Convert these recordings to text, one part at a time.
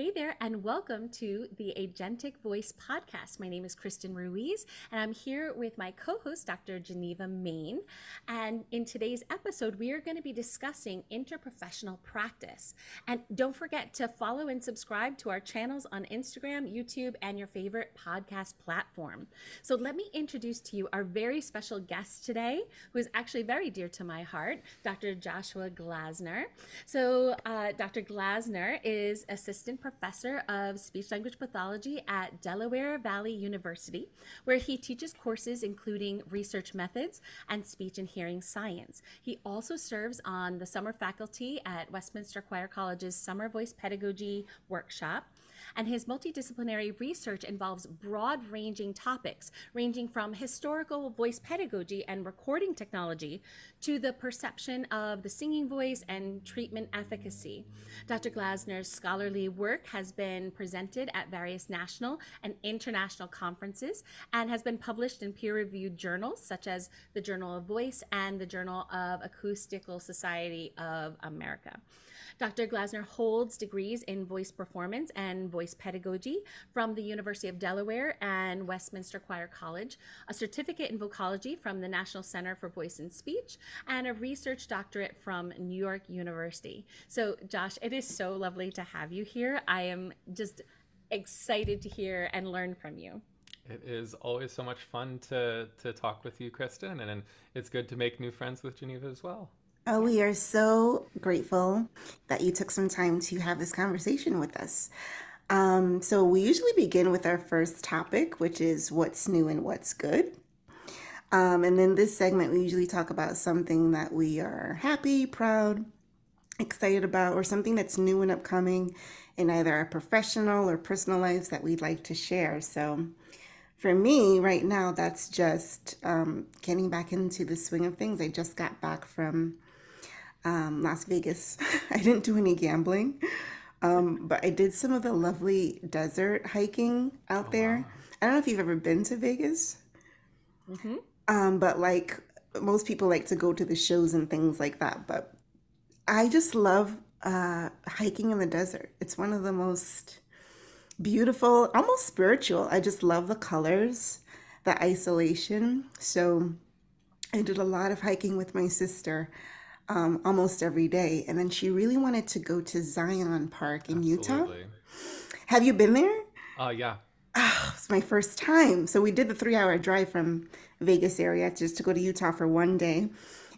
Hey there, and welcome to the Agentic Voice podcast. My name is Kristen Ruiz, and I'm here with my co host, Dr. Geneva Main. And in today's episode, we are going to be discussing interprofessional practice. And don't forget to follow and subscribe to our channels on Instagram, YouTube, and your favorite podcast platform. So let me introduce to you our very special guest today, who is actually very dear to my heart, Dr. Joshua Glasner. So, uh, Dr. Glasner is assistant professor of speech language pathology at Delaware Valley University, where he teaches courses including research methods and speech and hearing science. He also serves on the summer faculty at Westminster Choir College's Summer Voice Pedagogy Workshop and his multidisciplinary research involves broad ranging topics, ranging from historical voice pedagogy and recording technology to the perception of the singing voice and treatment efficacy. Dr. Glasner's scholarly work has been presented at various national and international conferences and has been published in peer reviewed journals such as the Journal of Voice and the Journal of Acoustical Society of America. Dr. Glasner holds degrees in voice performance and voice pedagogy from the University of Delaware and Westminster Choir College, a certificate in vocology from the National Center for Voice and Speech, and a research doctorate from New York University. So, Josh, it is so lovely to have you here. I am just excited to hear and learn from you. It is always so much fun to to talk with you, Kristen, and, and it's good to make new friends with Geneva as well. Oh, we are so grateful that you took some time to have this conversation with us. Um, so, we usually begin with our first topic, which is what's new and what's good. Um, and then this segment, we usually talk about something that we are happy, proud, excited about, or something that's new and upcoming in either our professional or personal lives that we'd like to share. So, for me right now, that's just um, getting back into the swing of things. I just got back from um, Las Vegas. I didn't do any gambling, um, but I did some of the lovely desert hiking out oh, there. Wow. I don't know if you've ever been to Vegas, mm-hmm. um, but like most people like to go to the shows and things like that. But I just love uh, hiking in the desert. It's one of the most beautiful, almost spiritual. I just love the colors, the isolation. So I did a lot of hiking with my sister um, almost every day. And then she really wanted to go to Zion Park in Absolutely. Utah. Have you been there? Uh, yeah. Oh, it's my first time. So we did the three hour drive from Vegas area just to go to Utah for one day.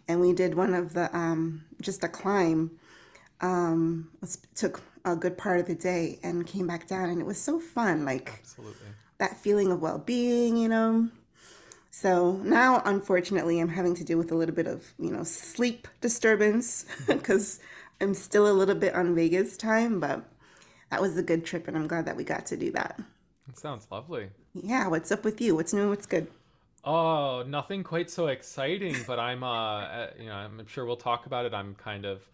And we did one of the, um, just a climb. Um, took a good part of the day and came back down. And it was so fun. Like, Absolutely. that feeling of well being, you know? So now, unfortunately, I'm having to deal with a little bit of, you know, sleep disturbance because I'm still a little bit on Vegas time, but that was a good trip and I'm glad that we got to do that. It sounds lovely. Yeah, what's up with you? What's new? What's good? Oh, nothing quite so exciting, but I'm uh you know, I'm sure we'll talk about it. I'm kind of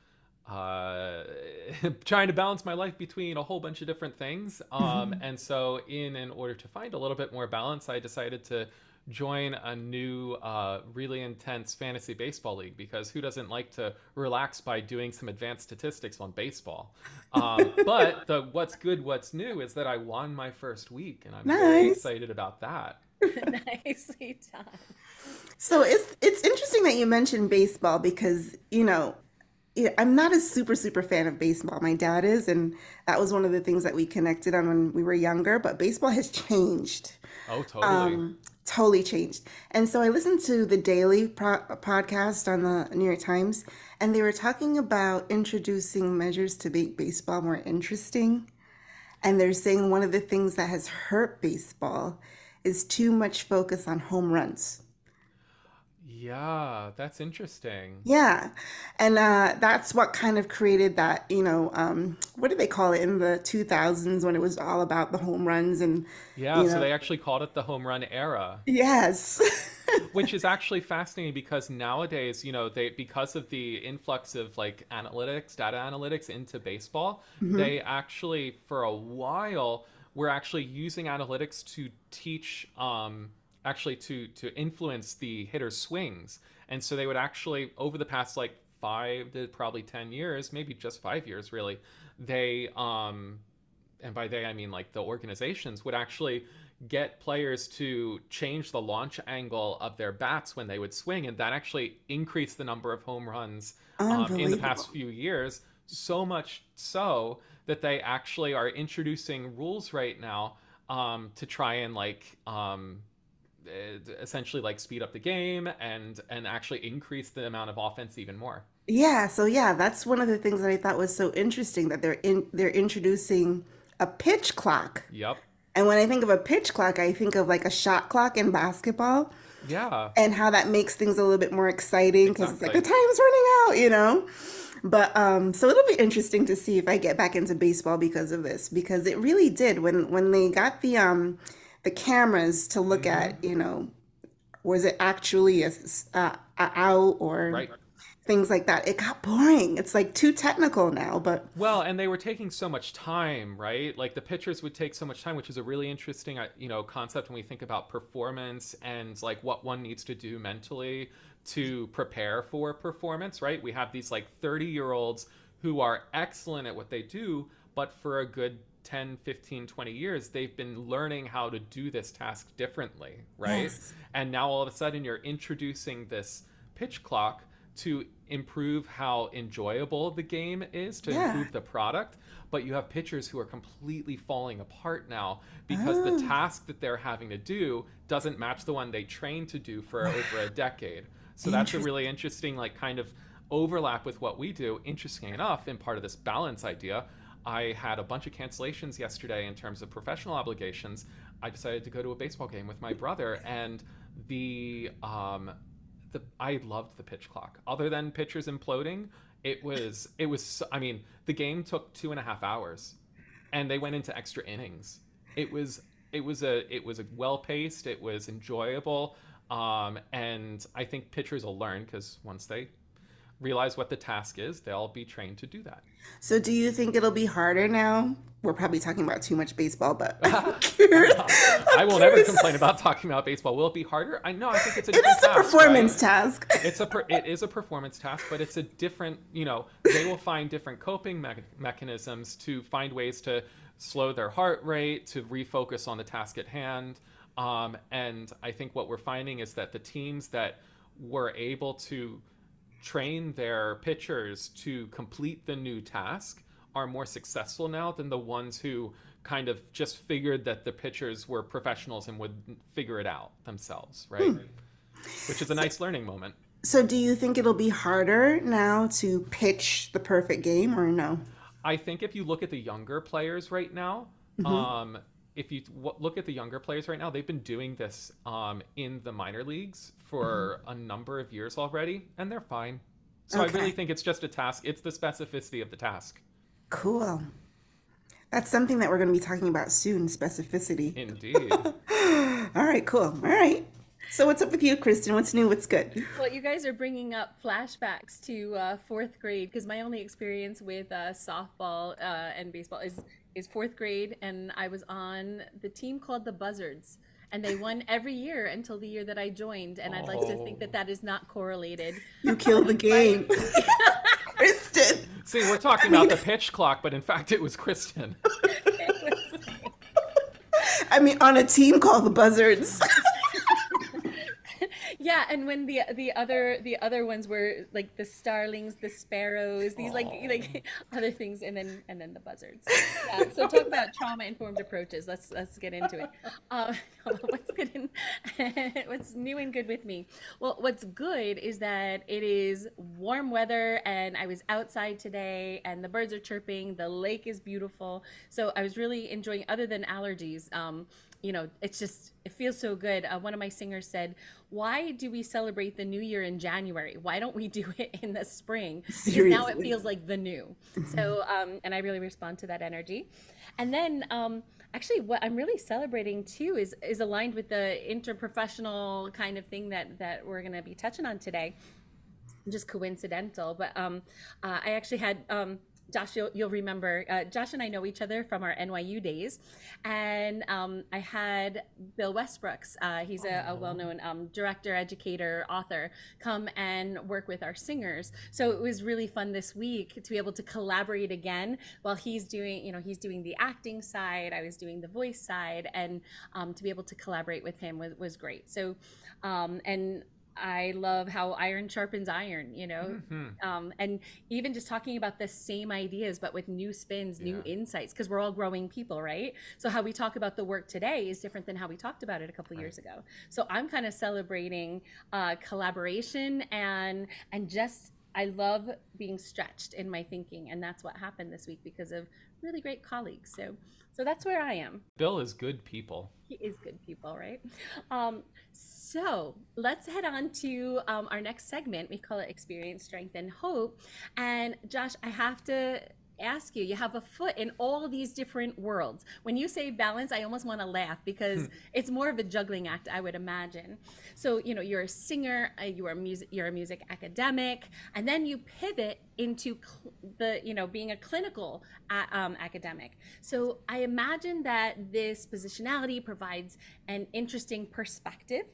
uh trying to balance my life between a whole bunch of different things. Um and so in in order to find a little bit more balance, I decided to join a new uh, really intense fantasy baseball league because who doesn't like to relax by doing some advanced statistics on baseball um, but the what's good what's new is that i won my first week and i'm nice. very excited about that nicely done so it's it's interesting that you mentioned baseball because you know I'm not a super super fan of baseball. My dad is, and that was one of the things that we connected on when we were younger. But baseball has changed. Oh, totally. Um, totally changed. And so I listened to the daily pro- podcast on the New York Times, and they were talking about introducing measures to make baseball more interesting. And they're saying one of the things that has hurt baseball is too much focus on home runs. Yeah, that's interesting. Yeah. And uh, that's what kind of created that, you know, um, what did they call it in the 2000s when it was all about the home runs and. Yeah, so know. they actually called it the home run era. Yes. Which is actually fascinating because nowadays, you know, they because of the influx of like analytics, data analytics into baseball, mm-hmm. they actually for a while were actually using analytics to teach um, actually to to influence the hitter's swings. And so they would actually over the past like five to probably ten years maybe just five years really they um and by they I mean like the organizations would actually get players to change the launch angle of their bats when they would swing, and that actually increased the number of home runs um, in the past few years. So much so that they actually are introducing rules right now um, to try and like um, essentially like speed up the game and and actually increase the amount of offense even more. Yeah, so yeah, that's one of the things that I thought was so interesting that they're in they're introducing a pitch clock. Yep. And when I think of a pitch clock, I think of like a shot clock in basketball. Yeah. And how that makes things a little bit more exciting because exactly. it's like the time's running out, you know? But um so it'll be interesting to see if I get back into baseball because of this because it really did when when they got the um the cameras to look mm-hmm. at, you know, was it actually a, a, a out or right things like that. It got boring. It's like too technical now, but well, and they were taking so much time, right? Like the pitchers would take so much time, which is a really interesting, uh, you know, concept when we think about performance and like what one needs to do mentally to prepare for performance, right? We have these like 30-year-olds who are excellent at what they do, but for a good 10, 15, 20 years, they've been learning how to do this task differently, right? Yes. And now all of a sudden you're introducing this pitch clock to improve how enjoyable the game is, to yeah. improve the product. But you have pitchers who are completely falling apart now because oh. the task that they're having to do doesn't match the one they trained to do for over a decade. So that's a really interesting, like, kind of overlap with what we do. Interesting enough, in part of this balance idea, I had a bunch of cancellations yesterday in terms of professional obligations. I decided to go to a baseball game with my brother, and the um, the I loved the pitch clock. Other than pitchers imploding, it was it was. I mean, the game took two and a half hours, and they went into extra innings. It was it was a it was a well paced. It was enjoyable, um, and I think pitchers will learn because once they realize what the task is, they'll be trained to do that. So, do you think it'll be harder now? We're probably talking about too much baseball, but I will never complain about talking about baseball. Will it be harder? I know. I think it's a. It is task, a performance right? task. It's a per, it is a performance task, but it's a different. You know, they will find different coping me- mechanisms to find ways to slow their heart rate, to refocus on the task at hand. Um, and I think what we're finding is that the teams that were able to train their pitchers to complete the new task are more successful now than the ones who kind of just figured that the pitchers were professionals and would figure it out themselves, right? Hmm. Which is a nice learning moment. So, do you think it'll be harder now to pitch the perfect game or no? I think if you look at the younger players right now, mm-hmm. um, if you w- look at the younger players right now, they've been doing this um, in the minor leagues for mm-hmm. a number of years already, and they're fine. So okay. I really think it's just a task. It's the specificity of the task. Cool. That's something that we're going to be talking about soon specificity. Indeed. All right, cool. All right. So, what's up with you, Kristen? What's new? What's good? Well, you guys are bringing up flashbacks to uh, fourth grade because my only experience with uh, softball uh, and baseball is is fourth grade, and I was on the team called the Buzzards and they won every year until the year that I joined. And I'd like to think that that is not correlated. You killed the game, Kristen. See, we're talking I mean, about the pitch clock, but in fact, it was Kristen. I mean, on a team called the Buzzards. Yeah, and when the the other the other ones were like the starlings, the sparrows, these like like other things, and then and then the buzzards. Yeah, so talk about trauma informed approaches. Let's let's get into it. Um, what's good and what's new and good with me? Well, what's good is that it is warm weather, and I was outside today, and the birds are chirping. The lake is beautiful, so I was really enjoying. Other than allergies. Um, you know, it's just, it feels so good. Uh, one of my singers said, Why do we celebrate the new year in January? Why don't we do it in the spring? Seriously. Because now it feels like the new. so, um, and I really respond to that energy. And then, um, actually, what I'm really celebrating too is is aligned with the interprofessional kind of thing that that we're going to be touching on today. Just coincidental, but um, uh, I actually had um, Josh, you'll, you'll remember, uh, Josh and I know each other from our NYU days. And um, I had Bill Westbrooks, uh, he's a, a well known um, director, educator, author, come and work with our singers. So it was really fun this week to be able to collaborate again while he's doing, you know, he's doing the acting side, I was doing the voice side, and um, to be able to collaborate with him was, was great. So, um, and I love how iron sharpens iron, you know, mm-hmm. um, and even just talking about the same ideas, but with new spins, new yeah. insights, because we're all growing people, right? So how we talk about the work today is different than how we talked about it a couple right. years ago. So I'm kind of celebrating uh, collaboration and and just I love being stretched in my thinking, and that's what happened this week because of really great colleagues. So so that's where I am. Bill is good people. He is good people, right? Um, so let's head on to um, our next segment. We call it Experience, Strength, and Hope. And Josh, I have to ask you you have a foot in all these different worlds when you say balance i almost want to laugh because hmm. it's more of a juggling act i would imagine so you know you're a singer uh, you are music you're a music academic and then you pivot into the you know being a clinical um, academic so i imagine that this positionality provides an interesting perspective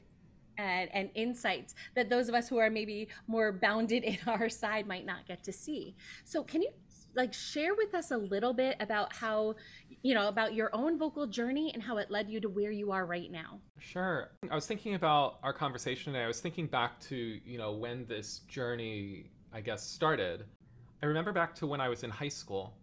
and, and insights that those of us who are maybe more bounded in our side might not get to see. So, can you like share with us a little bit about how you know about your own vocal journey and how it led you to where you are right now. Sure. I was thinking about our conversation today. I was thinking back to you know when this journey i guess started. I remember back to when i was in high school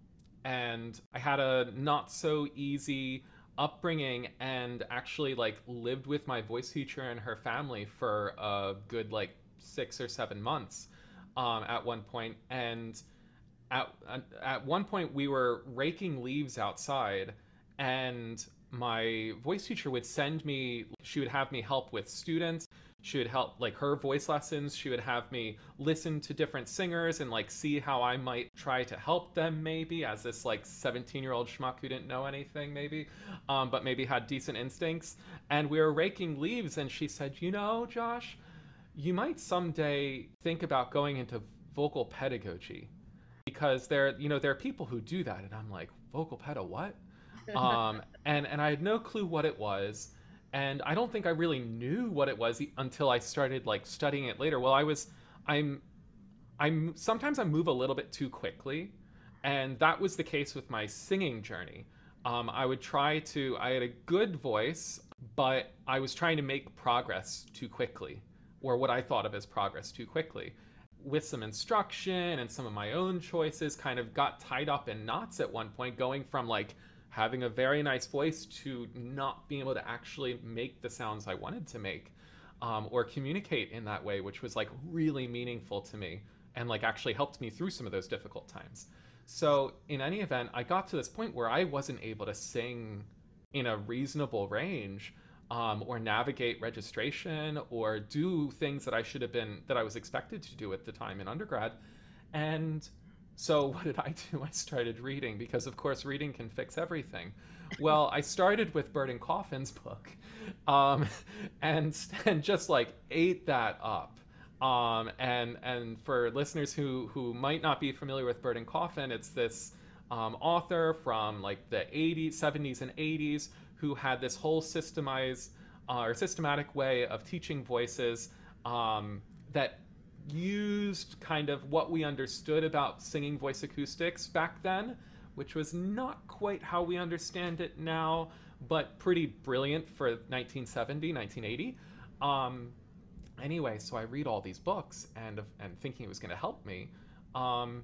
and i had a not so easy upbringing and actually like lived with my voice teacher and her family for a good like six or seven months um, at one point and at, at one point we were raking leaves outside and my voice teacher would send me she would have me help with students. She would help like her voice lessons. She would have me listen to different singers and like see how i might try to help them maybe as this like 17 year old schmuck who didn't know anything maybe um, but maybe had decent instincts. And we were raking leaves and she said you know josh you might someday think about going into vocal pedagogy because there you know there are people who do that and i'm like vocal pedal what? Um and and i had no clue what it was and i don't think i really knew what it was until i started like studying it later. Well i was i'm i'm sometimes i move a little bit too quickly and that was the case with my singing journey. Um, i would try to i had a good voice but i was trying to make progress too quickly or what i thought of as progress too quickly with some instruction and some of my own choices, kind of got tied up in knots at one point, going from like having a very nice voice to not being able to actually make the sounds I wanted to make um, or communicate in that way, which was like really meaningful to me and like actually helped me through some of those difficult times. So, in any event, I got to this point where I wasn't able to sing in a reasonable range um, or navigate registration or do things that I should have been that I was expected to do at the time in undergrad. And so what did I do? I started reading because of course reading can fix everything. Well, I started with Berton Coffin's book, um, and and just like ate that up. Um, and and for listeners who who might not be familiar with Burton Coffin, it's this um, author from like the 80s, 70s, and 80s who had this whole systemized uh, or systematic way of teaching voices um, that used kind of what we understood about singing voice acoustics back then, which was not quite how we understand it now, but pretty brilliant for 1970, 1980. Um, anyway, so I read all these books and and thinking it was going to help me, um,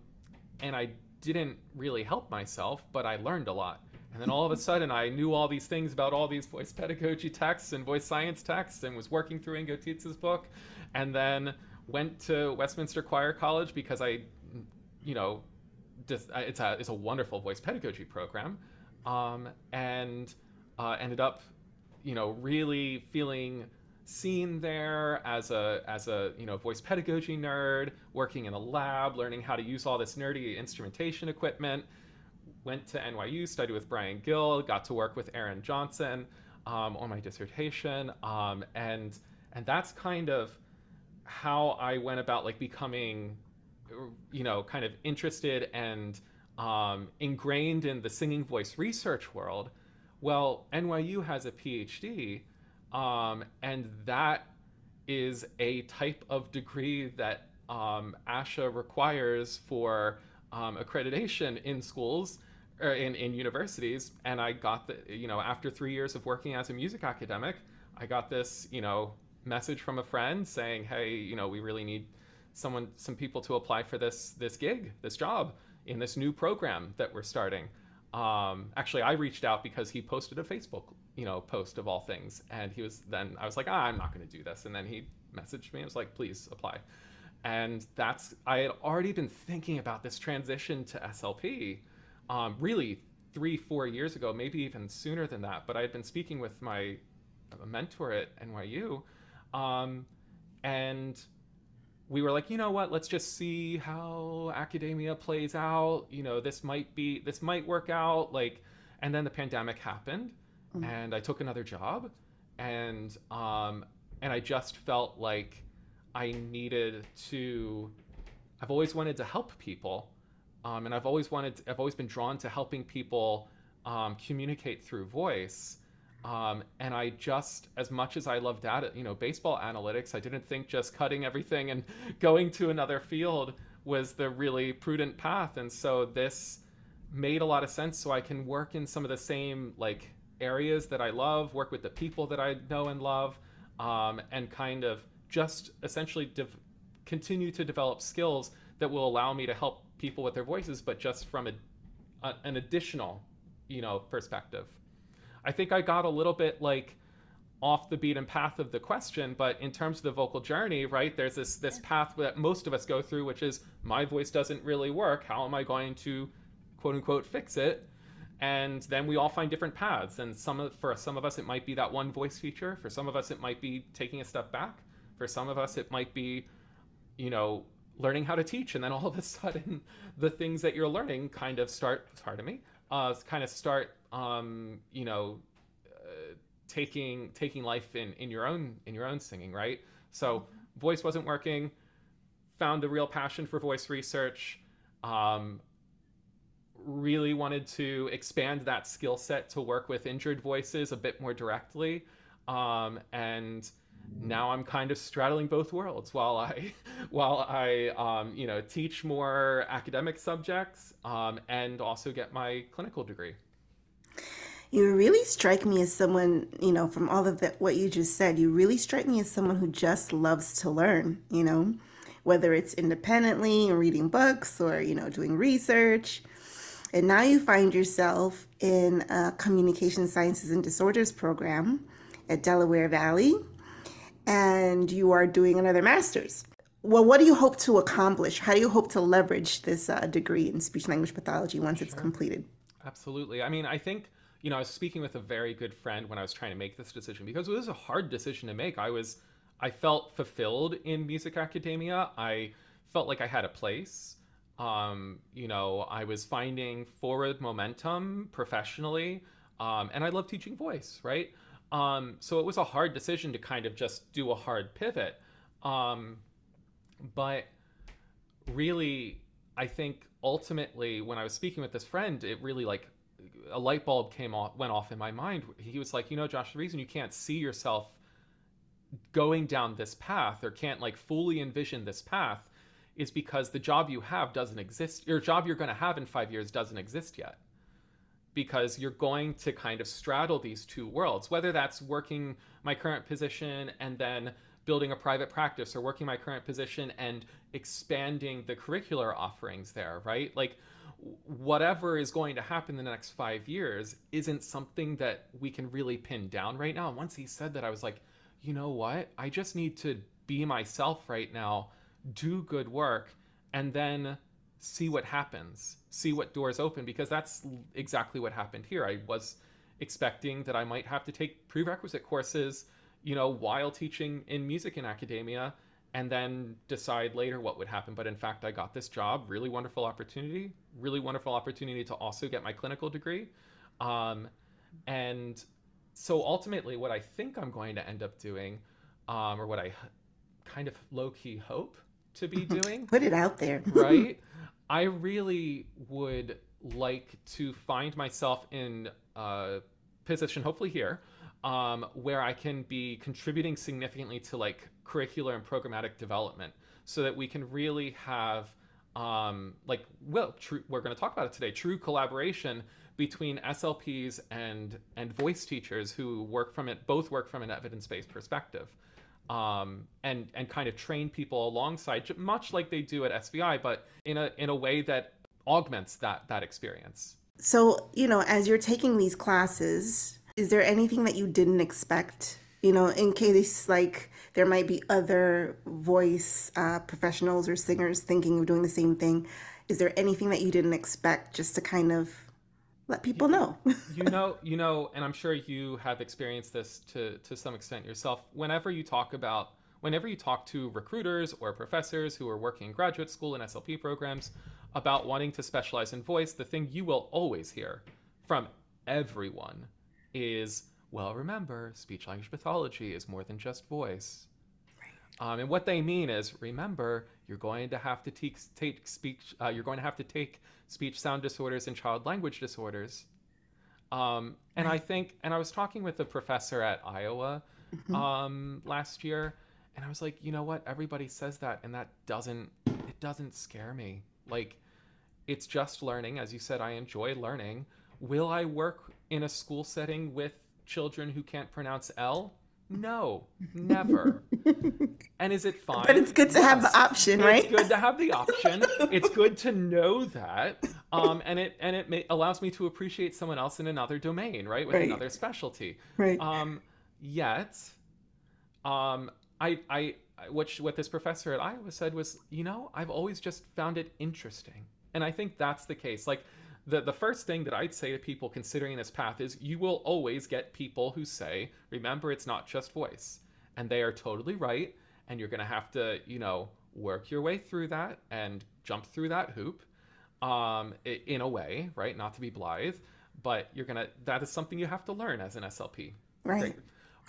and I didn't really help myself, but I learned a lot. And then all of a sudden, I knew all these things about all these voice pedagogy texts and voice science texts and was working through Ingo Titze's book. And then went to Westminster Choir College because I, you know, it's, a, it's a wonderful voice pedagogy program. Um, and uh, ended up, you know, really feeling seen there as a as a you know voice pedagogy nerd working in a lab learning how to use all this nerdy instrumentation equipment went to NYU, studied with Brian Gill, got to work with Aaron Johnson um, on my dissertation, um, and and that's kind of how I went about like becoming, you know, kind of interested and um, ingrained in the singing voice research world. Well, NYU has a PhD, um, and that is a type of degree that um, ASHA requires for um, accreditation in schools or in, in universities. And I got the, you know, after three years of working as a music academic, I got this, you know, message from a friend saying, hey, you know, we really need someone, some people to apply for this, this gig, this job in this new program that we're starting. Um, actually, I reached out because he posted a Facebook, you know, post of all things, and he was then I was like, ah, I'm not going to do this, and then he messaged me. I was like, please apply, and that's I had already been thinking about this transition to SLP, um, really three, four years ago, maybe even sooner than that. But I had been speaking with my mentor at NYU, um, and we were like, you know what, let's just see how academia plays out. You know, this might be, this might work out. Like, and then the pandemic happened, mm-hmm. and I took another job, and um, and I just felt like I needed to. I've always wanted to help people, um, and I've always wanted. I've always been drawn to helping people um, communicate through voice. Um, and I just, as much as I love data, you know, baseball analytics, I didn't think just cutting everything and going to another field was the really prudent path. And so this made a lot of sense. So I can work in some of the same like areas that I love, work with the people that I know and love, um, and kind of just essentially continue to develop skills that will allow me to help people with their voices, but just from a, a an additional, you know, perspective. I think I got a little bit like off the beaten path of the question, but in terms of the vocal journey, right, there's this this path that most of us go through, which is my voice doesn't really work. How am I going to quote unquote fix it? And then we all find different paths. And some of, for some of us, it might be that one voice feature. For some of us, it might be taking a step back. For some of us, it might be, you know, learning how to teach. And then all of a sudden, the things that you're learning kind of start, pardon me, uh, kind of start um, you know, uh, taking taking life in in your own in your own singing, right? So voice wasn't working. Found a real passion for voice research. Um, really wanted to expand that skill set to work with injured voices a bit more directly. Um, and now I'm kind of straddling both worlds while I while I um, you know teach more academic subjects um, and also get my clinical degree. You really strike me as someone, you know, from all of what you just said, you really strike me as someone who just loves to learn, you know, whether it's independently reading books or, you know, doing research. And now you find yourself in a communication sciences and disorders program at Delaware Valley, and you are doing another master's. Well, what do you hope to accomplish? How do you hope to leverage this uh, degree in speech language pathology once sure. it's completed? Absolutely. I mean, I think you know, I was speaking with a very good friend when I was trying to make this decision because it was a hard decision to make. I was, I felt fulfilled in music academia. I felt like I had a place. Um, you know, I was finding forward momentum professionally, um, and I love teaching voice, right? Um, so it was a hard decision to kind of just do a hard pivot. Um, but really, I think ultimately, when I was speaking with this friend, it really like a light bulb came off went off in my mind he was like you know josh the reason you can't see yourself going down this path or can't like fully envision this path is because the job you have doesn't exist your job you're going to have in five years doesn't exist yet because you're going to kind of straddle these two worlds whether that's working my current position and then building a private practice or working my current position and expanding the curricular offerings there right like whatever is going to happen in the next five years isn't something that we can really pin down right now. And once he said that, I was like, you know what? I just need to be myself right now, do good work, and then see what happens, see what doors open, because that's exactly what happened here. I was expecting that I might have to take prerequisite courses, you know, while teaching in music in academia and then decide later what would happen. But in fact, I got this job, really wonderful opportunity, really wonderful opportunity to also get my clinical degree. Um, and so ultimately, what I think I'm going to end up doing, um, or what I kind of low key hope to be doing, put it out there, right? I really would like to find myself in a position, hopefully here, um, where I can be contributing significantly to like curricular and programmatic development so that we can really have um, like well true, we're going to talk about it today true collaboration between slps and and voice teachers who work from it both work from an evidence-based perspective um, and and kind of train people alongside much like they do at svi but in a in a way that augments that that experience so you know as you're taking these classes is there anything that you didn't expect you know, in case like there might be other voice uh, professionals or singers thinking of doing the same thing. Is there anything that you didn't expect just to kind of let people know? you know, you know, and I'm sure you have experienced this to to some extent yourself. Whenever you talk about whenever you talk to recruiters or professors who are working in graduate school and SLP programs about wanting to specialize in voice, the thing you will always hear from everyone is well, remember, speech language pathology is more than just voice. Um, and what they mean is, remember, you're going to have to te- take speech. Uh, you're going to have to take speech sound disorders and child language disorders. Um, and. I think, and I was talking with a professor at Iowa mm-hmm. um, last year, and I was like, you know what? Everybody says that, and that doesn't. It doesn't scare me. Like, it's just learning. As you said, I enjoy learning. Will I work in a school setting with children who can't pronounce L? No, never. And is it fine? But it's good to yes. have the option, right? It's good to have the option. it's good to know that, um, and it and it may, allows me to appreciate someone else in another domain, right, with right. another specialty. Right. Um, yet, um, I I what what this professor at Iowa said was, you know, I've always just found it interesting, and I think that's the case. Like the, the first thing that I'd say to people considering this path is you will always get people who say, remember, it's not just voice. And they are totally right. And you're going to have to, you know, work your way through that and jump through that hoop um, in a way, right? Not to be blithe, but you're going to, that is something you have to learn as an SLP. Right. Great.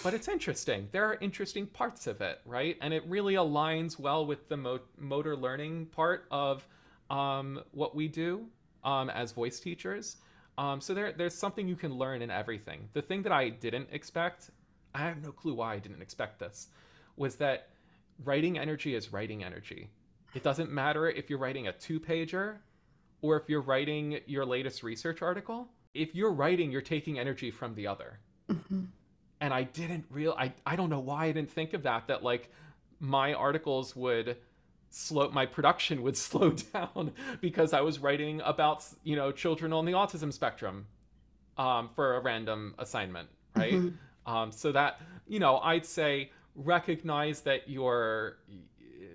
But it's interesting. There are interesting parts of it, right? And it really aligns well with the mo- motor learning part of um, what we do um, as voice teachers. Um, so there, there's something you can learn in everything. The thing that I didn't expect, I have no clue why I didn't expect this, was that writing energy is writing energy. It doesn't matter if you're writing a two pager or if you're writing your latest research article. If you're writing, you're taking energy from the other. Mm-hmm. And I didn't real I, I don't know why I didn't think of that, that like my articles would slow my production would slow down because I was writing about you know children on the autism spectrum um, for a random assignment, right? Mm-hmm. Um, so that you know I'd say recognize that your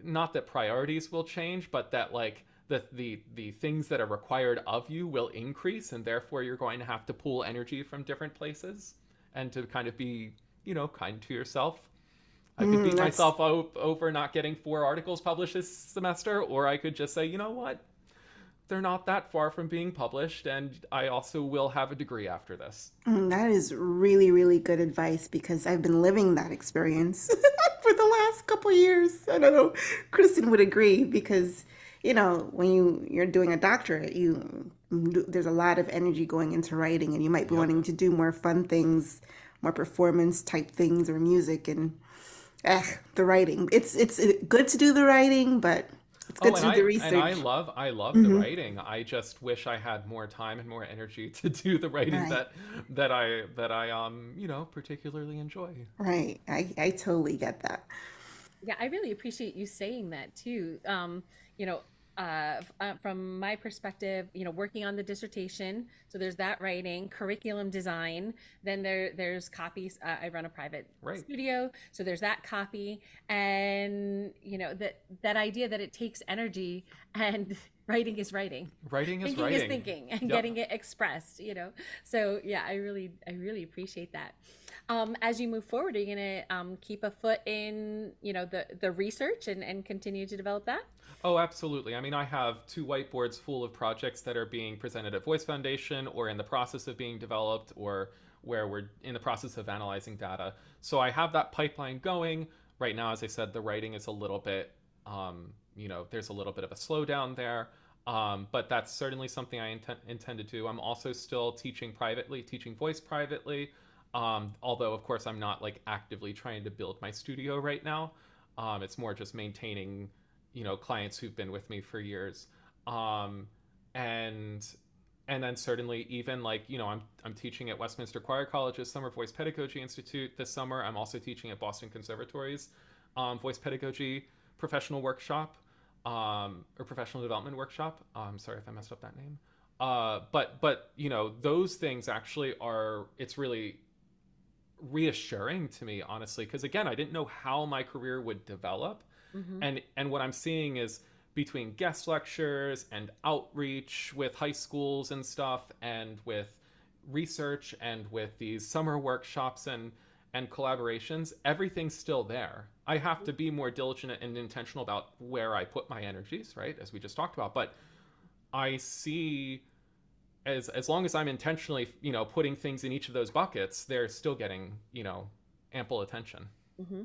not that priorities will change, but that like the the the things that are required of you will increase, and therefore you're going to have to pull energy from different places and to kind of be you know kind to yourself I could beat mm, myself up over not getting four articles published this semester, or I could just say, you know what? They're not that far from being published, and I also will have a degree after this. Mm, that is really, really good advice because I've been living that experience for the last couple years. I don't know, Kristen would agree because you know when you you're doing a doctorate, you there's a lot of energy going into writing, and you might be wanting to do more fun things, more performance type things, or music, and eh, the writing. It's it's good to do the writing, but it's good oh, to do I, the research. And I love I love mm-hmm. the writing. I just wish I had more time and more energy to do the writing right. that that I that I um you know particularly enjoy. Right. I I totally get that. Yeah, I really appreciate you saying that too. Um, you know, uh, uh, from my perspective, you know, working on the dissertation. So there's that writing, curriculum design. Then there there's copies. Uh, I run a private right. studio, so there's that copy, and you know that that idea that it takes energy and writing is writing. Writing is thinking writing. is thinking, and yep. getting it expressed. You know, so yeah, I really I really appreciate that. Um, as you move forward, are you going to um, keep a foot in you know the the research and and continue to develop that? Oh, absolutely. I mean, I have two whiteboards full of projects that are being presented at Voice Foundation or in the process of being developed or where we're in the process of analyzing data. So I have that pipeline going. Right now, as I said, the writing is a little bit, um, you know, there's a little bit of a slowdown there. Um, but that's certainly something I intend, to do. I'm also still teaching privately, teaching voice privately. Um, although, of course, I'm not like actively trying to build my studio right now. Um, it's more just maintaining, you know, clients who've been with me for years. Um, and and then certainly even like you know I'm I'm teaching at Westminster Choir College's Summer Voice Pedagogy Institute this summer. I'm also teaching at Boston Conservatory's um, Voice Pedagogy Professional Workshop um, or Professional Development Workshop. I'm um, sorry if I messed up that name. Uh, but but you know those things actually are it's really reassuring to me honestly because again I didn't know how my career would develop, mm-hmm. and and what I'm seeing is between guest lectures and outreach with high schools and stuff and with research and with these summer workshops and and collaborations everything's still there i have to be more diligent and intentional about where i put my energies right as we just talked about but i see as as long as i'm intentionally you know putting things in each of those buckets they're still getting you know ample attention mm-hmm.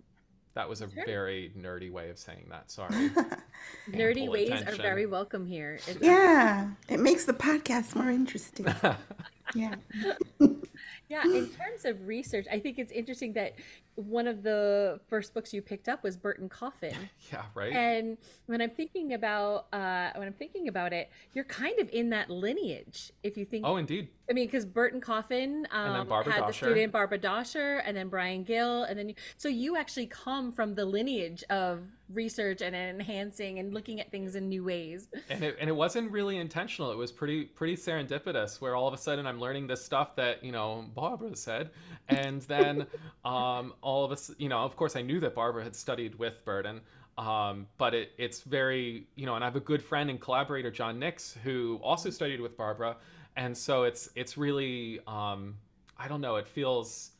That was a sure. very nerdy way of saying that. Sorry. nerdy ways attention. are very welcome here. It's yeah, it makes the podcast more interesting. yeah. yeah, in terms of research, I think it's interesting that one of the first books you picked up was Berton Coffin. yeah, right. And when I'm thinking about uh, when I'm thinking about it, you're kind of in that lineage. If you think, oh, indeed. I mean, because Berton Coffin um, had Doscher. the student Barbara Doscher, and then Brian Gill, and then you, so you actually come from the lineage of research and enhancing and looking at things in new ways. And it, and it wasn't really intentional. It was pretty pretty serendipitous, where all of a sudden I'm learning this stuff that you know Barbara said, and then um, all of us, you know, of course I knew that Barbara had studied with Berton. Um, but it, it's very, you know, and I have a good friend and collaborator, John Nix, who also studied with Barbara, and so it's it's really, um, I don't know, it feels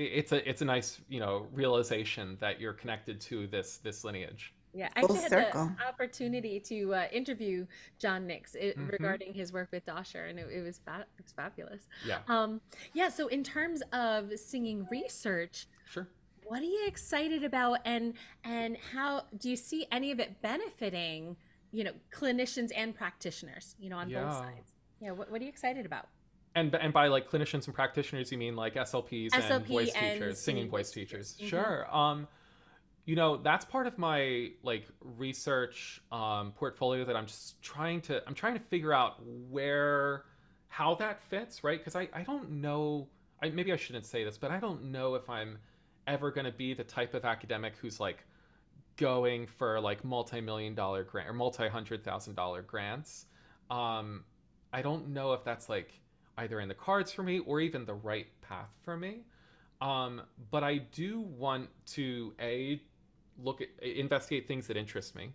it's a it's a nice you know realization that you're connected to this this lineage. Yeah, I actually had the opportunity to uh, interview John Nix it, mm-hmm. regarding his work with Doscher, and it, it was fa- it was fabulous. Yeah. Um. Yeah. So in terms of singing research, sure. What are you excited about, and and how do you see any of it benefiting, you know, clinicians and practitioners, you know, on yeah. both sides? Yeah. What What are you excited about? And and by like clinicians and practitioners you mean like slps SLP and voice and teachers singing voice teachers. Mm-hmm. sure um you know that's part of my like research um, portfolio that i'm just trying to i'm trying to figure out where how that fits right because I, I don't know I, maybe i shouldn't say this but i don't know if i'm ever going to be the type of academic who's like going for like multi-million dollar grant or multi-hundred thousand dollar grants um i don't know if that's like either in the cards for me or even the right path for me. Um, but I do want to a look at investigate things that interest me,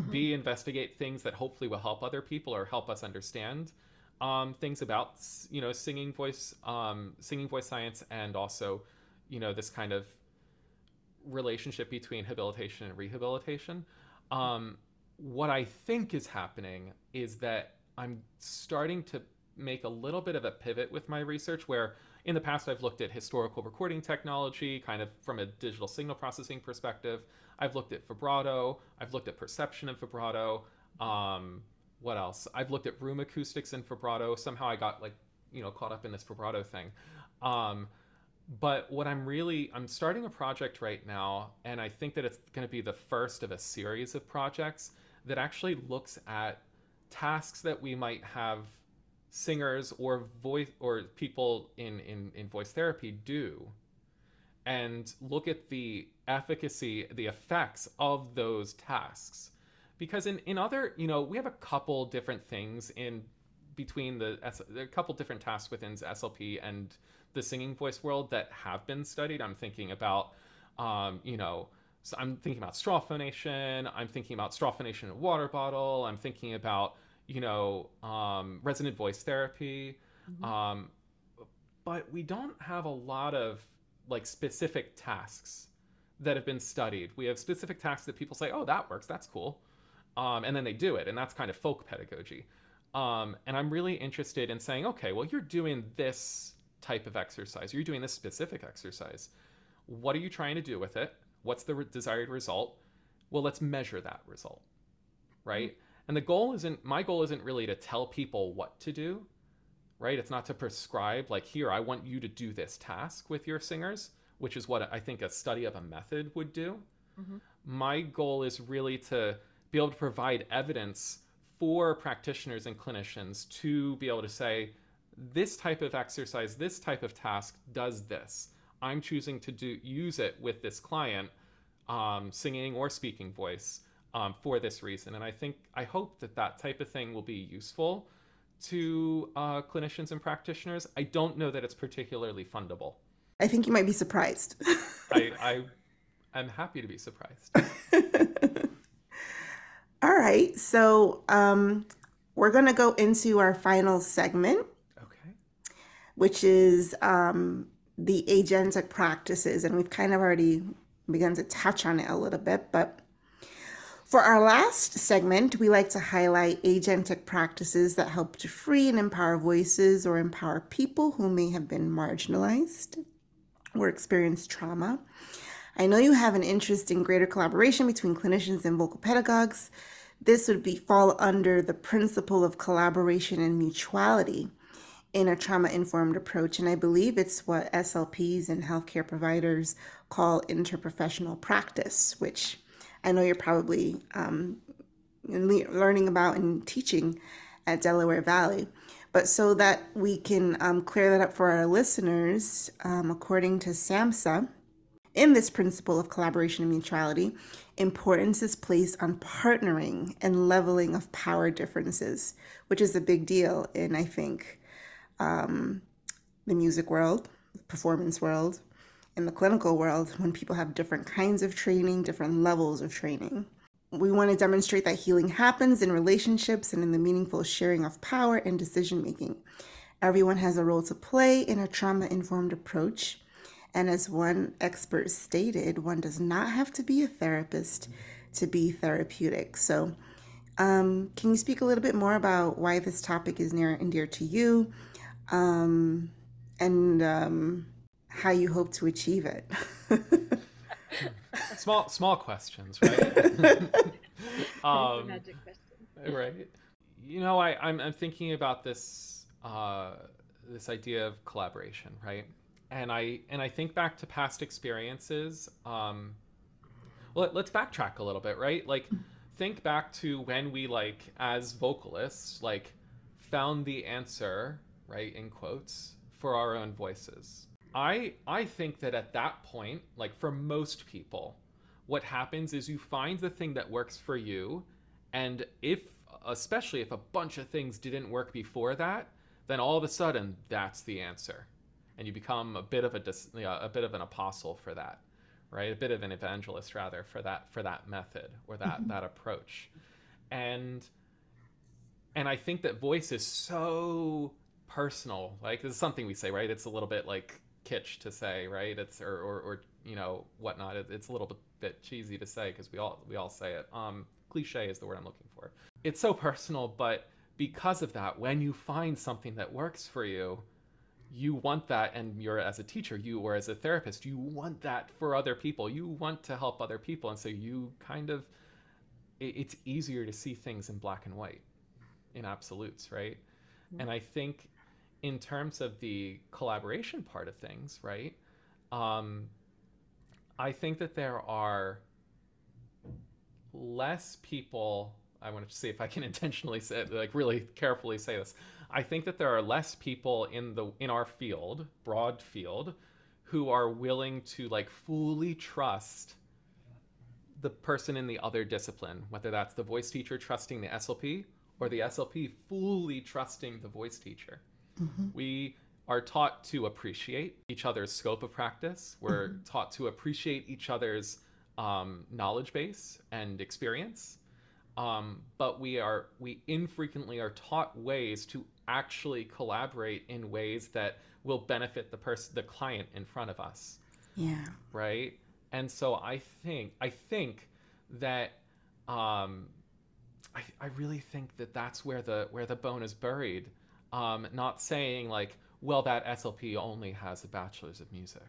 mm-hmm. b investigate things that hopefully will help other people or help us understand um, things about you know singing voice um, singing voice science and also you know this kind of relationship between habilitation and rehabilitation. Um, what I think is happening is that I'm starting to make a little bit of a pivot with my research where in the past I've looked at historical recording technology, kind of from a digital signal processing perspective. I've looked at vibrato. I've looked at perception of vibrato. Um, what else? I've looked at room acoustics and vibrato. Somehow I got like, you know, caught up in this vibrato thing. Um, but what I'm really, I'm starting a project right now, and I think that it's going to be the first of a series of projects that actually looks at tasks that we might have singers or voice or people in, in, in voice therapy do. And look at the efficacy the effects of those tasks. Because in, in other you know we have a couple different things in between the a couple different tasks within slp and the singing voice world that have been studied. I'm thinking about um, you know so i'm thinking about straw phonation i'm thinking about straw phonation in a water bottle i'm thinking about you know, um, resonant voice therapy. Mm-hmm. Um, but we don't have a lot of like specific tasks that have been studied. We have specific tasks that people say, oh, that works, that's cool. Um, and then they do it. And that's kind of folk pedagogy. Um, and I'm really interested in saying, okay, well, you're doing this type of exercise, you're doing this specific exercise. What are you trying to do with it? What's the re- desired result? Well, let's measure that result, right? Mm-hmm And the goal isn't my goal isn't really to tell people what to do, right? It's not to prescribe like here I want you to do this task with your singers, which is what I think a study of a method would do. Mm-hmm. My goal is really to be able to provide evidence for practitioners and clinicians to be able to say this type of exercise, this type of task does this. I'm choosing to do use it with this client, um, singing or speaking voice um, for this reason. And I think I hope that that type of thing will be useful to uh, clinicians and practitioners. I don't know that it's particularly fundable. I think you might be surprised. I, I am happy to be surprised. All right, so um, we're gonna go into our final segment. Okay. Which is um, the agentic practices, and we've kind of already begun to touch on it a little bit, but for our last segment, we like to highlight agentic practices that help to free and empower voices or empower people who may have been marginalized or experienced trauma. I know you have an interest in greater collaboration between clinicians and vocal pedagogues. This would be fall under the principle of collaboration and mutuality in a trauma informed approach. And I believe it's what SLPs and healthcare providers call interprofessional practice, which I know you're probably um, learning about and teaching at Delaware Valley. But so that we can um, clear that up for our listeners, um, according to SAMHSA, in this principle of collaboration and mutuality, importance is placed on partnering and leveling of power differences, which is a big deal in, I think, um, the music world, the performance world, in the clinical world when people have different kinds of training, different levels of training. We want to demonstrate that healing happens in relationships and in the meaningful sharing of power and decision making. Everyone has a role to play in a trauma informed approach and as one expert stated, one does not have to be a therapist to be therapeutic. So, um, can you speak a little bit more about why this topic is near and dear to you um, and um, how you hope to achieve it? small, small questions, right? um, magic question. Right. You know, I, I'm, I'm thinking about this uh, this idea of collaboration, right? and I and I think back to past experiences. Um, well, let's backtrack a little bit, right? Like, think back to when we like as vocalists like found the answer, right, in quotes, for our own voices. I I think that at that point, like for most people, what happens is you find the thing that works for you, and if especially if a bunch of things didn't work before that, then all of a sudden that's the answer. And you become a bit of a dis, you know, a bit of an apostle for that right? A bit of an evangelist rather for that for that method or that mm-hmm. that approach. And and i think that voice is so personal. Like this is something we say right? It's a little bit like kitsch to say right? It's or or, or you know whatnot. It, it's a little bit, cheesy to say because we all we all say it. Um cliche is the word i'm looking for. It's so personal but because of that when you find something that works for you you want that and you're as a teacher you or as a therapist you want that for other people. You want to help other people and so you kind of it, it's easier to see things in black and white in absolutes right? Mm-hmm. and i think in terms of the collaboration part of things right um, i think that there are less people i want to see if i can intentionally say like really carefully say this I think that there are less people in the in our field, broad field, who are willing to like fully trust the person in the other discipline, whether that's the voice teacher trusting the SLP or the SLP fully trusting the voice teacher. Mm-hmm. We are taught to appreciate each other's scope of practice. We're mm-hmm. taught to appreciate each other's um, knowledge base and experience. Um, but we are we infrequently are taught ways to actually collaborate in ways that will benefit the person the client in front of us yeah right and so i think i think that um i, I really think that that's where the where the bone is buried um not saying like well that slp only has a bachelor's of music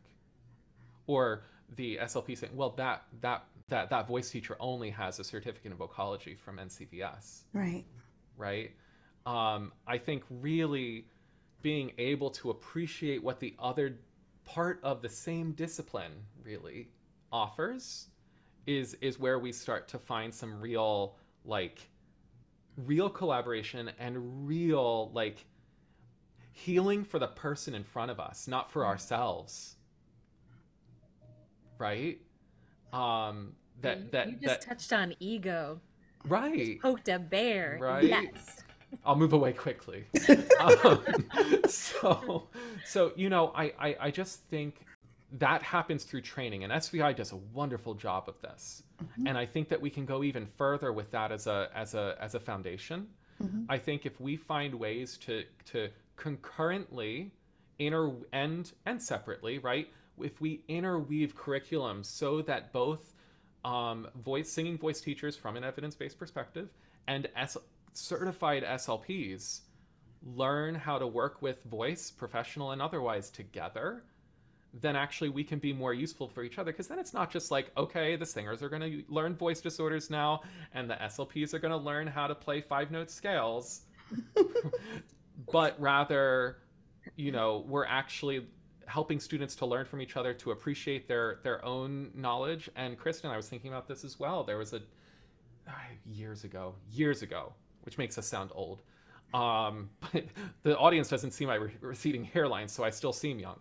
or the slp saying well that that that that voice teacher only has a certificate in vocology from NCVS. Right. Right. Um, I think really being able to appreciate what the other part of the same discipline really offers is is where we start to find some real like real collaboration and real like healing for the person in front of us not for ourselves right um that that you just that touched on ego right poked a bear Right? yes I'll move away quickly. um, so, so you know, I, I, I just think that happens through training, and SVI does a wonderful job of this. And I think that we can go even further with that as a as a as a foundation. I think if we find ways to to concurrently inter and and separately, right? If we interweave curriculums so that both um, voice singing voice teachers from an evidence-based perspective and S- certified SLPs learn how to work with voice, professional and otherwise, together, then actually we can be more useful for each other. Because then it's not just like, okay, the singers are going to learn voice disorders now, and the SLPs are going to learn how to play five note scales, but rather, you know, we're actually helping students to learn from each other to appreciate their their own knowledge. And kristen i was thinking about this as well. There was a ah, years ago years ago which makes us sound old. Um but the audience doesn't see my re- receding hairline so i still seem young.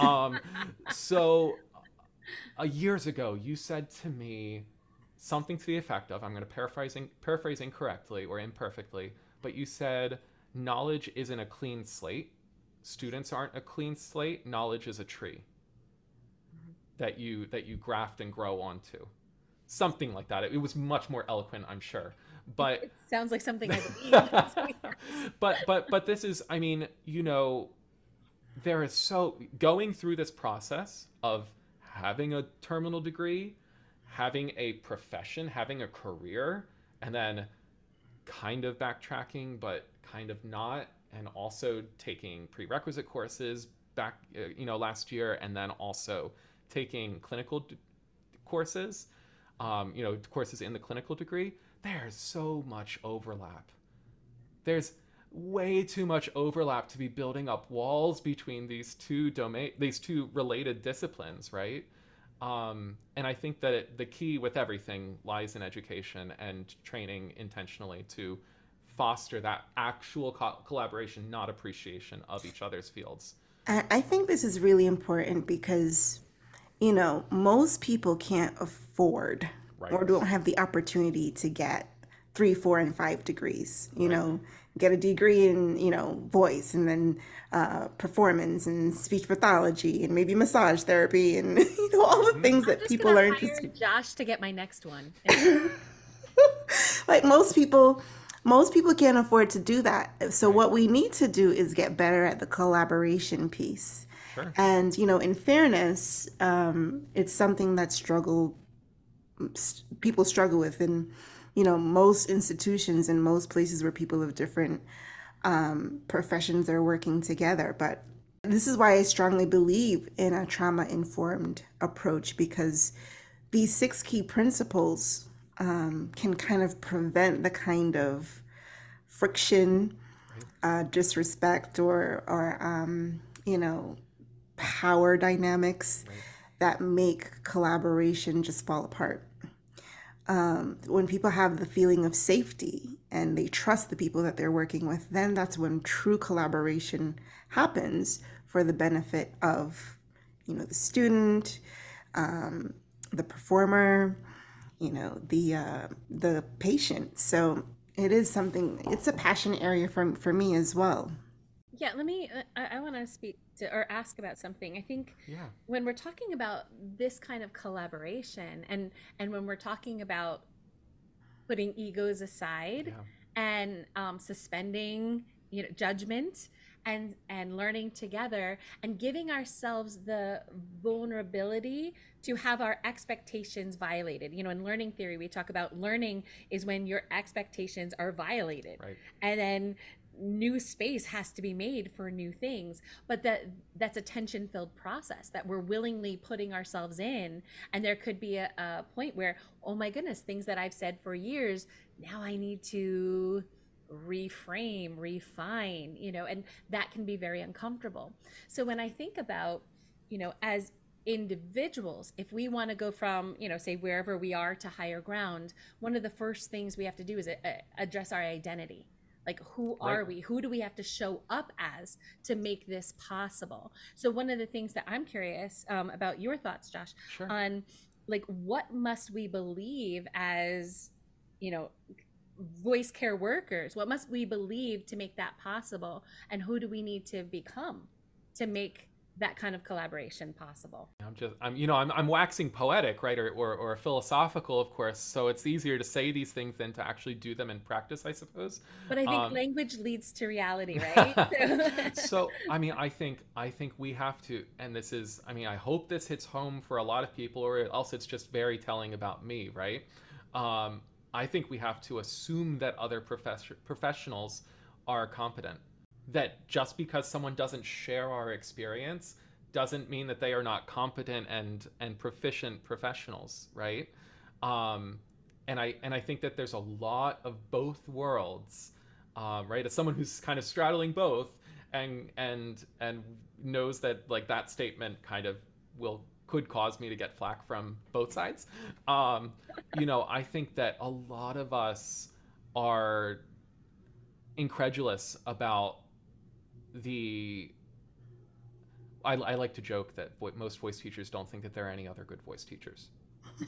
Um so uh, years ago you said to me something to the effect of i'm going to paraphrasing paraphrase incorrectly or imperfectly but you said knowledge isn't a clean slate. Students aren't a clean slate. Knowledge is a tree that you that you graft and grow onto. Something like that. It, it was much more eloquent i'm sure. But it sounds like something i believe. But but but this is i mean you know there is so going through this process of having a terminal degree having a profession having a career and then kind of backtracking but kind of not and also taking prerequisite courses back uh, you know last year and then also taking clinical d- courses um, you know courses in the clinical degree there's so much overlap. There's way too much overlap to be building up walls between these two domain these two related disciplines right? Um, and i think that it, the key with everything lies in education and training intentionally to foster that actual co- collaboration not appreciation of each other's fields I I think this is really important because, you know, most people can't afford Right. or don't have the opportunity to get three, four, and five degrees. You know, get a degree in, you know, voice and then uh, performance and speech pathology and maybe massage therapy and, you know, all the things that Just people gonna are hire interested josh to get my next one like most people most people can't afford to do that. So what we need to do is get better at the collaboration piece. Sure. and you know in fairness um, it's something that struggle people struggle with in you know most institutions and most places where people of different um, professions are working together. But this is why i strongly believe in a trauma informed approach because these six key principles um, can kind of prevent the kind of friction, uh, disrespect, or or um, you know power dynamics that make collaboration just fall apart. Um, when people have the feeling of safety and they trust the people that they're working with, then that's when true collaboration happens for the benefit of, you know, the student, um, the performer, you know, the uh, the patient. So it is something. It's a passion area for for me as well. yeah let me uh, i, I want to speak to or ask about something i think yeah when we're talking about this kind of collaboration and and when we're talking about putting egos aside yeah and um, suspending you know judgment and and learning together and giving ourselves the vulnerability to have our expectations violated. You know in learning theory we talk about learning is when your expectations are violated. Right. And then new space has to be made for new things. But that that's a tension filled process that we're willingly putting ourselves in. And there could be a, a point where oh my goodness things that i've said for years now i need to reframe refine you know and that can be very uncomfortable so when i think about you know as individuals if we want to go from you know say wherever we are to higher ground one of the first things we have to do is uh, address our identity like who right. are we who do we have to show up as to make this possible so one of the things that i'm curious um, about your thoughts josh sure. on like what must we believe as you know voice care workers what must we believe to make that possible and who do we need to become to make that kind of collaboration possible. I'm just, I'm, you know, I'm, I'm waxing poetic, right, or, or, or philosophical, of course. So it's easier to say these things than to actually do them in practice, I suppose. But I think um, language leads to reality, right? so, I mean, I think, I think we have to, and this is, I mean, I hope this hits home for a lot of people, or else it's just very telling about me, right? Um, I think we have to assume that other profess- professionals are competent. That just because someone doesn't share our experience doesn't mean that they are not competent and and proficient professionals right? Um and i and i think that there's a lot of both worlds um, right? As someone who's kind of straddling both and and and knows that like that statement kind of will could cause me to get flack from both sides um you know i think that a lot of us are incredulous about the I, I, like to joke that most voice teachers don't think that there are any other good voice teachers.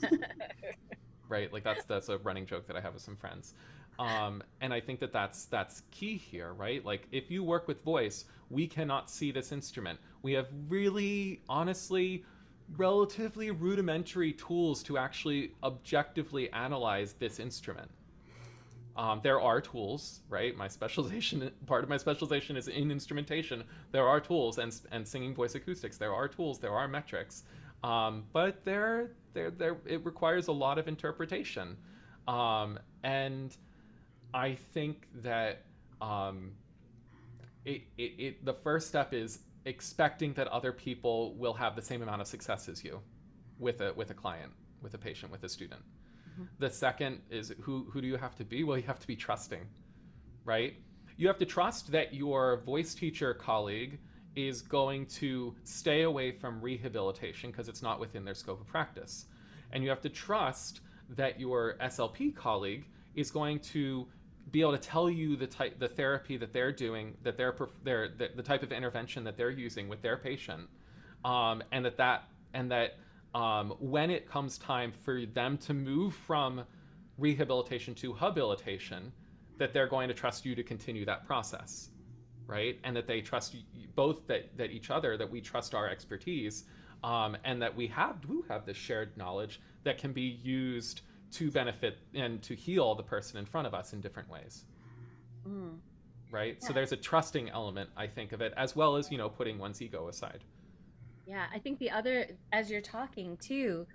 right? Like that's that's a running joke that I have with some friends. Um, and I think that that's that's key here, right? Like if you work with voice, we cannot see this instrument. We have really, honestly, relatively rudimentary tools to actually objectively analyze this instrument. Um, there are tools, right? My specialization, part of my specialization is in instrumentation. There are tools and, and singing voice acoustics. There are tools, there are metrics, um, but there, there, there, it requires a lot of interpretation. Um, and I think that um, it, it, it, the first step is expecting that other people will have the same amount of success as you with a, with a client, with a patient, with a student. Mm-hmm. The second is who who do you have to be? Well, you have to be trusting, right? You have to trust that your voice teacher colleague is going to stay away from rehabilitation because it's not within their scope of practice. And you have to trust that your SLP colleague is going to be able to tell you the type the therapy that they're doing that they're, they're the, the type of intervention that they're using with their patient um, and that that and that um, when it comes time for them to move from rehabilitation to habilitation, that they're going to trust you to continue that process, right? And that they trust both that that each other, that we trust our expertise, um, and that we have do have this shared knowledge that can be used to benefit and to heal the person in front of us in different ways. Mm. Right. Yeah. So there's a trusting element, I think, of it, as well as you know putting one's ego aside. Yeah, I think the other, as you're talking too,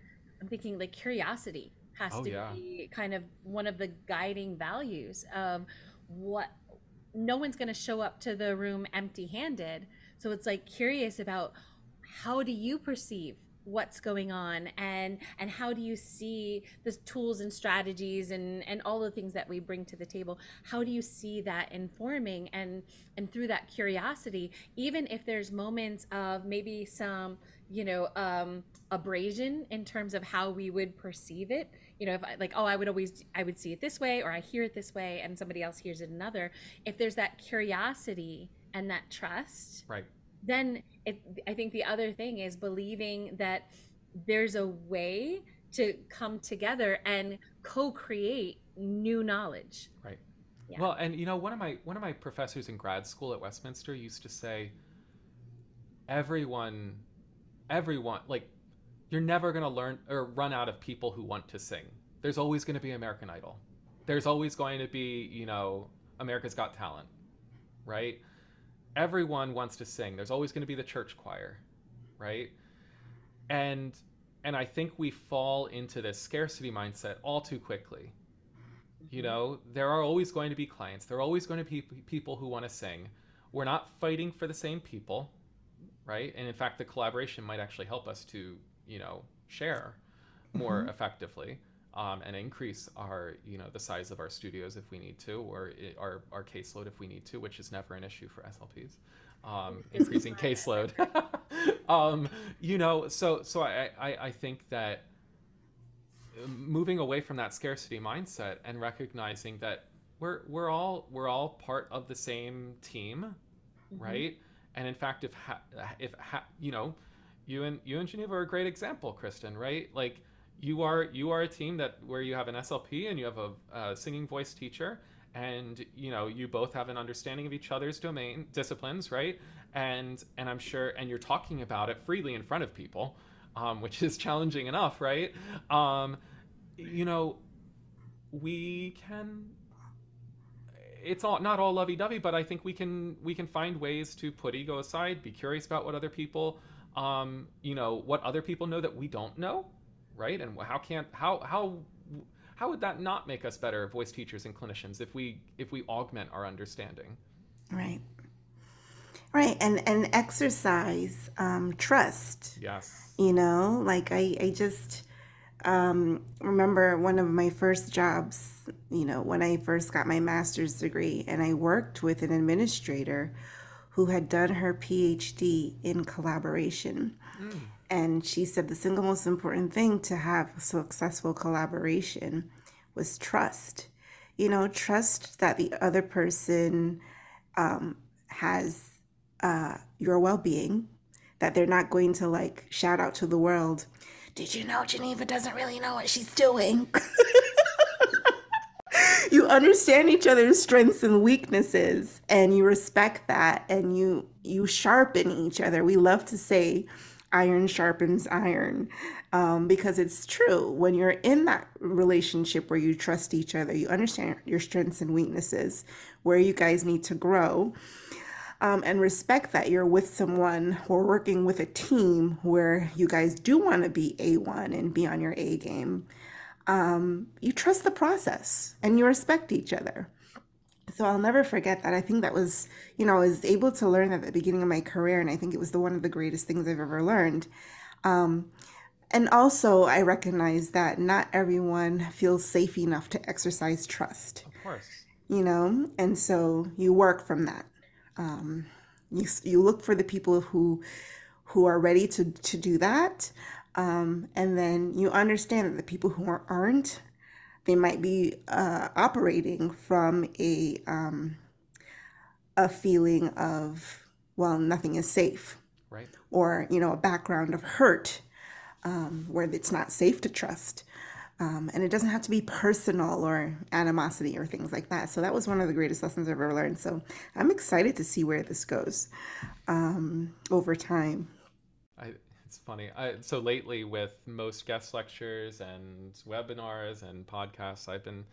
I'm thinking like curiosity has oh, to yeah. be kind of one of the guiding values of what no one's going to show up to the room empty handed. So it's like curious about how do you perceive what's going on and and how do you see the tools and strategies and and all the things that we bring to the table? How do you see that informing and and through that curiosity even if there's moments of maybe some you know um abrasion in terms of how we would perceive it? You know if I, like oh i would always i would see it this way or i hear it this way and somebody else hears it another. If there's that curiosity and that trust right then it, I think the other thing is believing that there's a way to come together and co-create new knowledge. Right. Yeah. Well, and you know, one of my one of my professors in grad school at Westminster used to say, everyone, everyone, like, you're never gonna learn or run out of people who want to sing. There's always going to be American Idol. There's always going to be, you know, America's Got Talent, right? Everyone wants to sing. There's always going to be the church choir, right? And and I think we fall into this scarcity mindset all too quickly. You know, there are always going to be clients. There are always going to be people who want to sing. We're not fighting for the same people, right? And in fact, the collaboration might actually help us to, you know, share more mm-hmm. effectively um, and increase our, you know, the size of our studios if we need to, or it, our our caseload if we need to, which is never an issue for SLPs. Um, increasing caseload. um, you know, so so I, I I think that moving away from that scarcity mindset and recognizing that we're we're all we're all part of the same team, mm-hmm. right? And in fact, if ha- if ha- you know, you and you and Geneva are a great example, Kristen, right? Like you are you are a team that where you have an SLP and you have a, a singing voice teacher, and you know you both have an understanding of each other's domain disciplines, right? And and I'm sure, and you're talking about it freely in front of people um, which is challenging enough, right? Um, you know, we can. It's all not all lovey-dovey, but I think we can we can find ways to put ego aside, be curious about what other people, um, you know, what other people know that we don't know, right? And how can't how how how would that not make us better voice teachers and clinicians if we if we augment our understanding? Right. Right, and and exercise um, trust. Yes. You know, like I I just um, remember one of my first jobs. You know, when I first got my master's degree, and I worked with an administrator who had done her PhD in collaboration. Mm. And she said the single most important thing to have a successful collaboration was trust. You know, trust that the other person um, has uh, your well being, that they're not going to like shout out to the world, Did you know Geneva doesn't really know what she's doing? you understand each other's strengths and weaknesses and you respect that and you you sharpen each other we love to say iron sharpens iron um, because it's true when you're in that relationship where you trust each other you understand your strengths and weaknesses where you guys need to grow um, and respect that you're with someone or working with a team where you guys do want to be A1 and be on your A game. Um, you trust the process and you respect each other. So I'll never forget that. I think that was, you know, I was able to learn at the beginning of my career, and I think it was the one of the greatest things I've ever learned. Um, and also, I recognize that not everyone feels safe enough to exercise trust. Of course. You know, and so you work from that um, you, you look for the people who who are ready to, to do that um, and then you understand that the people who aren't they might be uh, operating from a um, a feeling of well nothing is safe right or you know a background of hurt um, where it's not safe to trust um, and it doesn't have to be personal or animosity or things like that. So that was one of the greatest lessons I've ever learned. So I'm excited to see where this goes um, over time. It's funny. I, so lately, with most guest lectures and webinars and podcasts, I've been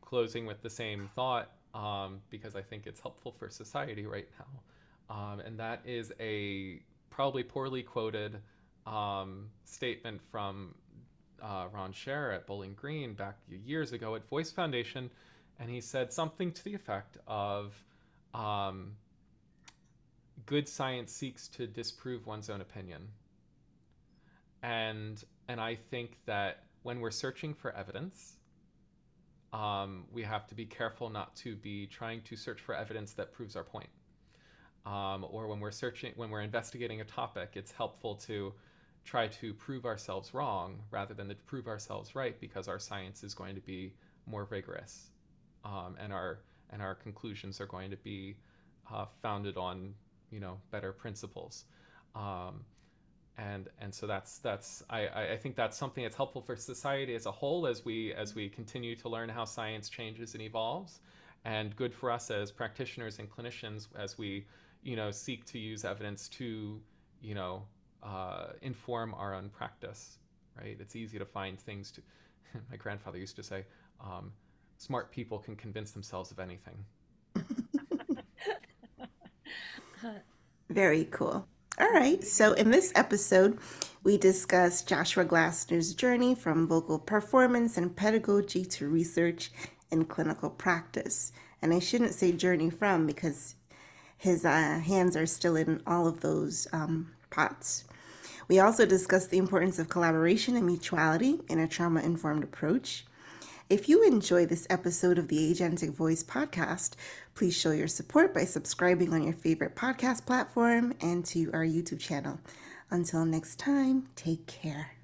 closing with the same thought um, because I think it's helpful for society right now. Um, and that is a probably poorly quoted um, statement from uh, Ron Scherer at Bowling Green back years ago at Voice Foundation, and he said something to the effect of, um, "Good science seeks to disprove one's own opinion." And and I think that when we're searching for evidence, um, we have to be careful not to be trying to search for evidence that proves our point. Um, or when we're searching, when we're investigating a topic, it's helpful to try to prove ourselves wrong rather than to prove ourselves right because our science is going to be more rigorous um, and our and our conclusions are going to be uh, founded on you know better principles um, and and so that's that's I, I think that's something that's helpful for society as a whole as we as we continue to learn how science changes and evolves and good for us as practitioners and clinicians as we you know seek to use evidence to you know uh, inform our own practice, right? It's easy to find things to. my grandfather used to say, um, "Smart people can convince themselves of anything." Very cool. All right. So, in this episode, we discuss Joshua Glasner's journey from vocal performance and pedagogy to research and clinical practice. And I shouldn't say journey from because his uh, hands are still in all of those um, pots. We also discussed the importance of collaboration and mutuality in a trauma informed approach. If you enjoy this episode of the Agentic Voice podcast, please show your support by subscribing on your favorite podcast platform and to our YouTube channel. Until next time, take care.